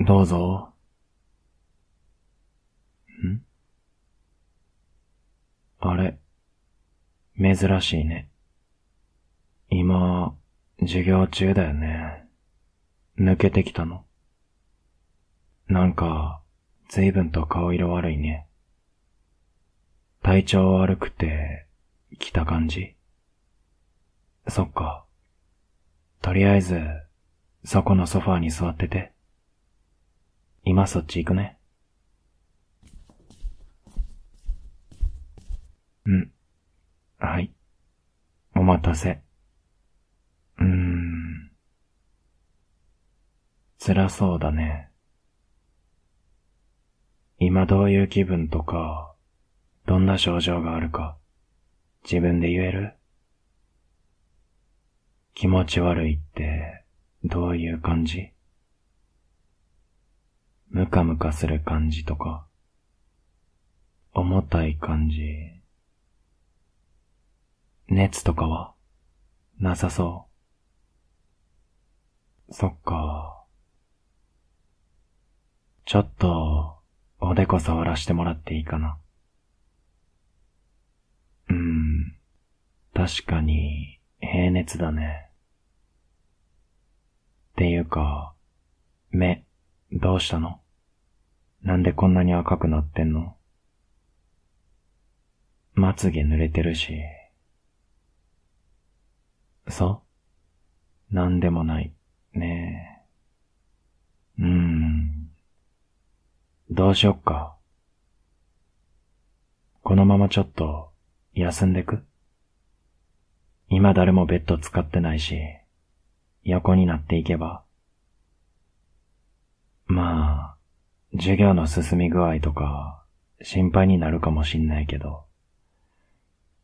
どうぞ。ん？あれ、珍しいね。今、授業中だよね。抜けてきたの。なんか、随分と顔色悪いね。体調悪くて、来た感じそっか。とりあえず、そこのソファーに座ってて。今そっち行くね。うん。はい。お待たせ。うーん。辛そうだね。今どういう気分とか、どんな症状があるか、自分で言える？気持ち悪いって、どういう感じ？ムカムカする感じとか、重たい感じ。熱とかはなさそう。そっか。ちょっと、おでこ触らしてもらっていいかな。うーん。確かに、平熱だね。っていうか、目、どうしたの？なんでこんなに赤くなってんの？まつげ濡れてるし。そう？なんでもない。ねえ。うーん。どうしよっか？このままちょっと、休んでく？今誰もベッド使ってないし、横になっていけば。まあ、授業の進み具合とか、心配になるかもしんないけど。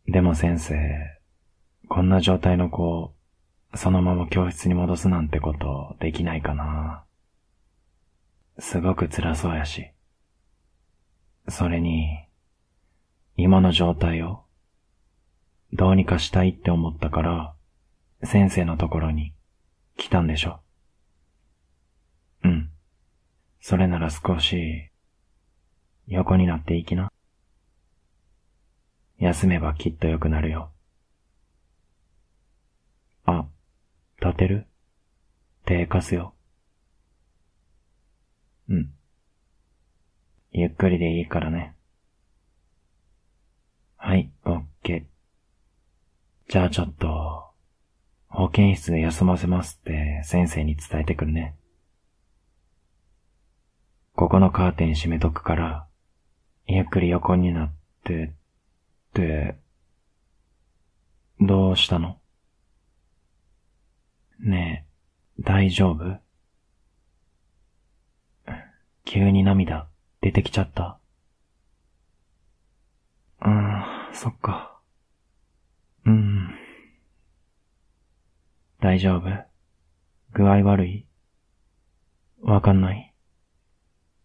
でも先生、こんな状態の子、そのまま教室に戻すなんてことできないかな。すごく辛そうやし。それに、今の状態を、どうにかしたいって思ったから、先生のところに来たんでしょ。うん。それなら少し、横になっていきな。休めばきっと良くなるよ。あ、立てる？手貸すよ。うん。ゆっくりでいいからね。はい、オッケー。じゃあちょっと、保健室で休ませますって先生に伝えてくるね。このカーテン閉めとくから、ゆっくり横になって、って、どうしたの？ねえ、大丈夫？急に涙出てきちゃった？うーん、そっか。うん。大丈夫？具合悪い？わかんない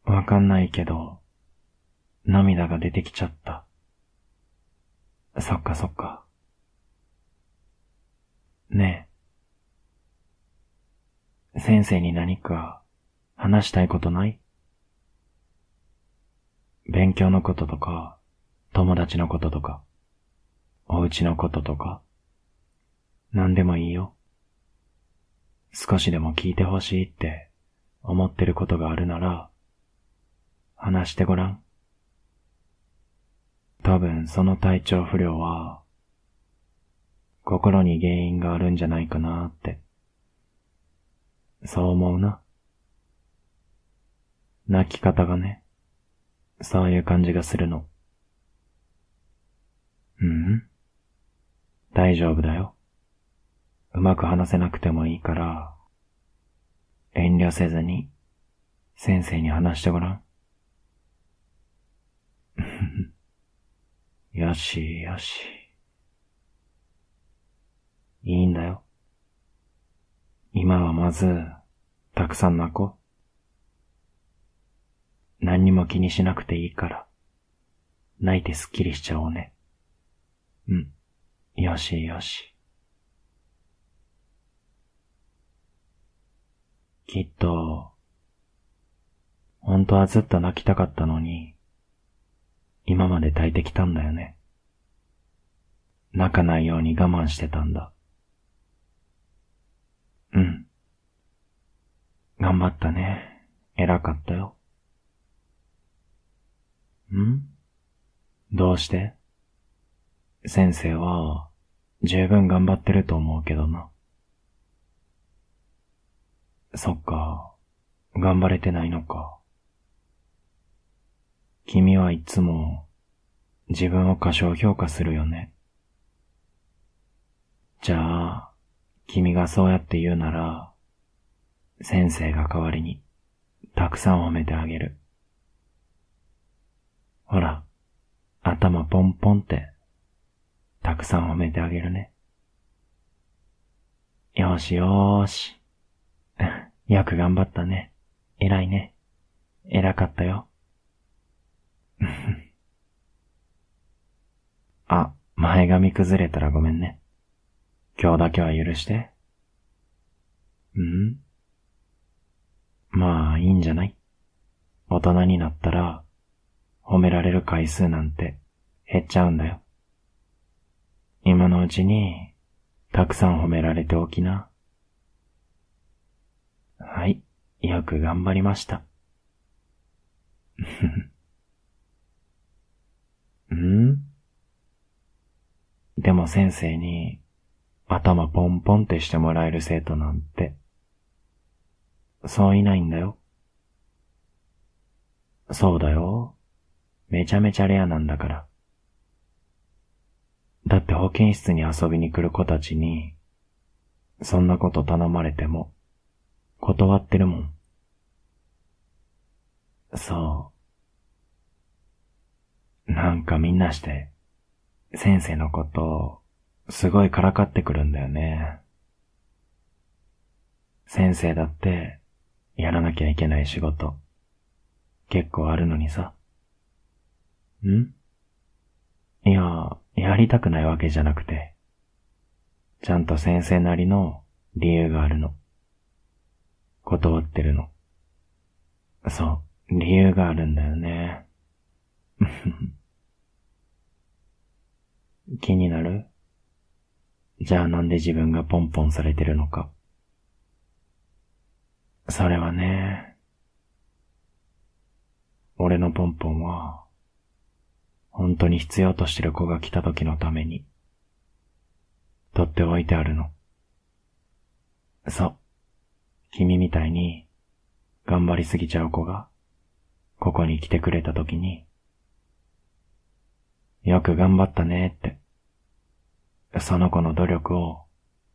わかんないけど、涙が出てきちゃった。そっかそっか。ねえ。先生に何か話したいことない？勉強のこととか、友達のこととか、お家のこととか、何でもいいよ。少しでも聞いてほしいって思ってることがあるなら、話してごらん。多分その体調不良は、心に原因があるんじゃないかなって。そう思うな。泣き方がね、そういう感じがするの。うん？大丈夫だよ。うまく話せなくてもいいから、遠慮せずに、先生に話してごらん。よしよし。いいんだよ。今はまず、たくさん泣こう。何にも気にしなくていいから。泣いてすっきりしちゃおうね。うん。よしよし。きっと、本当はずっと泣きたかったのに、今まで耐えてきたんだよね。泣かないように我慢してたんだ。うん。頑張ったね。偉かったよ。ん？どうして？先生は十分頑張ってると思うけどな。そっか、頑張れてないのか。君はいつも自分を過小評価するよね。じゃあ、君がそうやって言うなら、先生が代わりにたくさん褒めてあげる。ほら、頭ポンポンってたくさん褒めてあげるね。よしよーし。よく頑張ったね。偉いね。偉かったよ。あ、前髪崩れたらごめんね。今日だけは許して。ん？まあ、いいんじゃない？大人になったら、褒められる回数なんて減っちゃうんだよ。今のうちに、たくさん褒められておきな。はい、よく頑張りました。ん？でも先生に頭ポンポンってしてもらえる生徒なんて、そういないんだよ。そうだよ。めちゃめちゃレアなんだから。だって保健室に遊びに来る子たちに、そんなこと頼まれても、断ってるもん。そう。なんかみんなして、先生のこと、すごいからかってくるんだよね。先生だって、やらなきゃいけない仕事、結構あるのにさ。ん？いや、やりたくないわけじゃなくて、ちゃんと先生なりの理由があるの。断ってるの。そう、理由があるんだよね。気になる？じゃあなんで自分がポンポンされてるのか。それはね、俺のポンポンは、本当に必要としてる子が来た時のために、取っておいてあるの。そう。君みたいに、頑張りすぎちゃう子が、ここに来てくれた時に、よく頑張ったねって、その子の努力を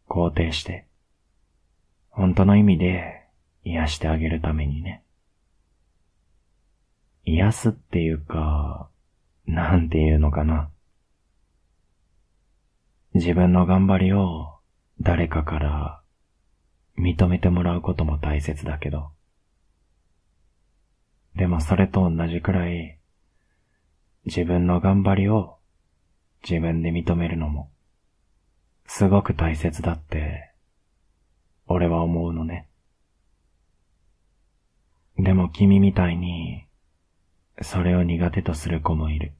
肯定して、本当の意味で癒してあげるためにね。癒すっていうか、なんていうのかな。自分の頑張りを誰かから認めてもらうことも大切だけど、でもそれと同じくらい、自分の頑張りを自分で認めるのも、すごく大切だって、俺は思うのね。でも君みたいに、それを苦手とする子もいる。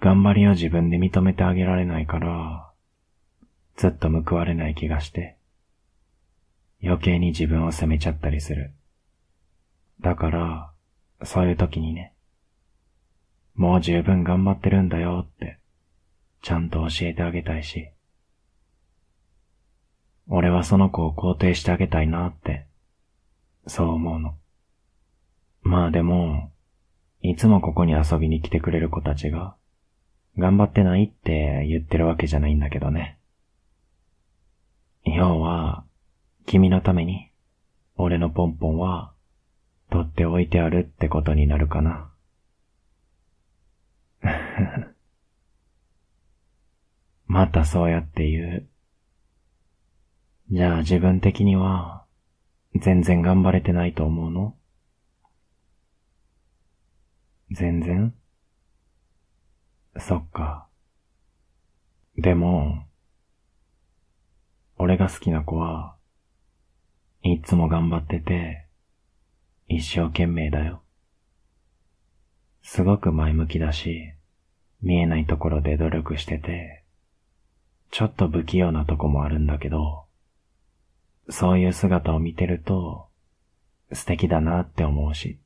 頑張りを自分で認めてあげられないから、ずっと報われない気がして、余計に自分を責めちゃったりする。だから、そういう時にね、もう十分頑張ってるんだよって、ちゃんと教えてあげたいし、俺はその子を肯定してあげたいなって、そう思うの。まあでも、いつもここに遊びに来てくれる子たちが、頑張ってないって言ってるわけじゃないんだけどね。要は、君のために、俺のポンポンは、取っておいてあるってことになるかな。またそうやって言う。じゃあ自分的には、全然頑張れてないと思うの？全然？そっか。でも、俺が好きな子は、いつも頑張ってて、一生懸命だよ。すごく前向きだし、見えないところで努力してて、ちょっと不器用なとこもあるんだけど、そういう姿を見てると、素敵だなって思うし、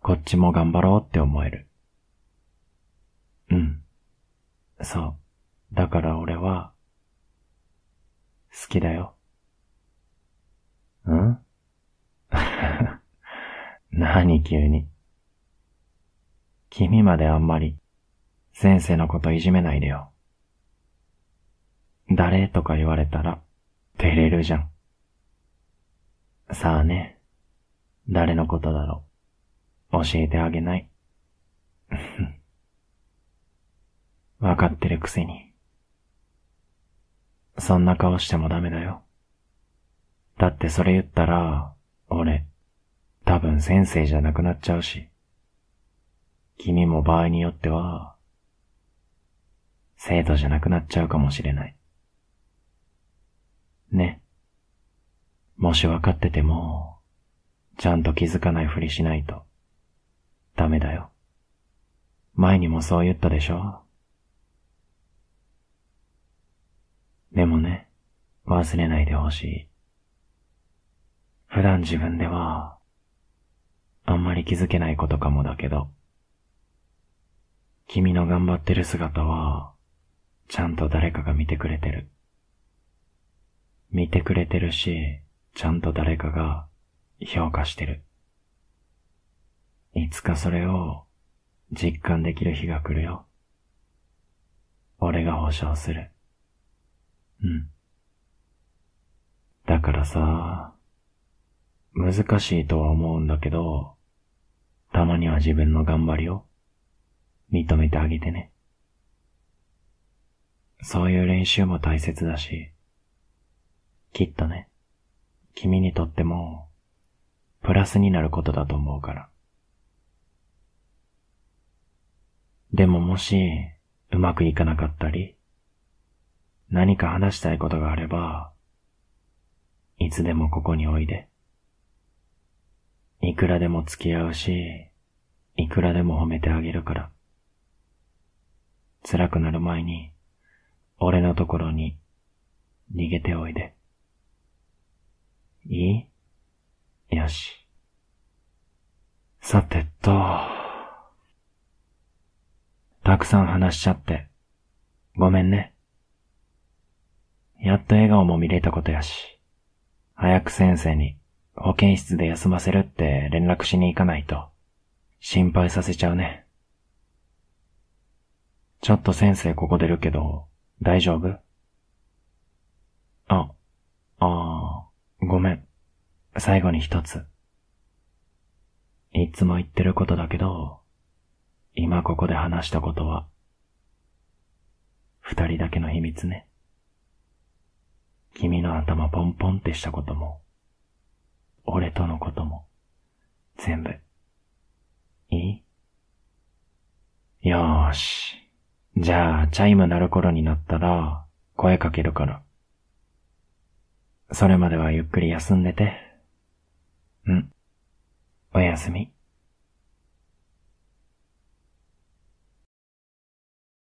こっちも頑張ろうって思える。うん。そう。だから俺は、好きだよ。ん？何急に。君まであんまり、先生のこといじめないでよ。誰とか言われたら、照れるじゃん。さあね。誰のことだろう。教えてあげない。わかってるくせに。そんな顔してもダメだよ。だってそれ言ったら、俺、多分先生じゃなくなっちゃうし。君も場合によっては、生徒じゃなくなっちゃうかもしれない。ね。もし分かってても、ちゃんと気づかないふりしないと、ダメだよ。前にもそう言ったでしょでもね、忘れないでほしい。普段自分では、あんまり気づけないことかもだけど、君の頑張ってる姿は、ちゃんと誰かが見てくれてる。見てくれてるし、ちゃんと誰かが評価してる。いつかそれを実感できる日が来るよ。俺が保証する。うん。だからさ、難しいとは思うんだけど、たまには自分の頑張りを認めてあげてね。そういう練習も大切だし、きっとね、君にとっても、プラスになることだと思うから。でももし、うまくいかなかったり、何か話したいことがあれば、いつでもここにおいで。いくらでも付き合うし、いくらでも褒めてあげるから。辛くなる前に、俺のところに逃げておいで。いいよし。さてと、たくさん話しちゃって、ごめんね。やっと笑顔も見れたことやし、早く先生に保健室で休ませるって連絡しに行かないと、心配させちゃうね。ちょっと先生ここ出るけど、大丈夫？あ、ああ、ごめん。最後に一つ。いつも言ってることだけど、今ここで話したことは、二人だけの秘密ね。君の頭ポンポンってしたことも、俺とのことも、全部、いい？よーし。じゃあ、チャイム鳴る頃になったら、声かけるから。それまではゆっくり休んでて。うん。おやすみ。